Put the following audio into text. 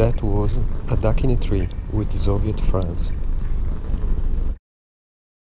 That was A Duck in a Tree with Soviet France.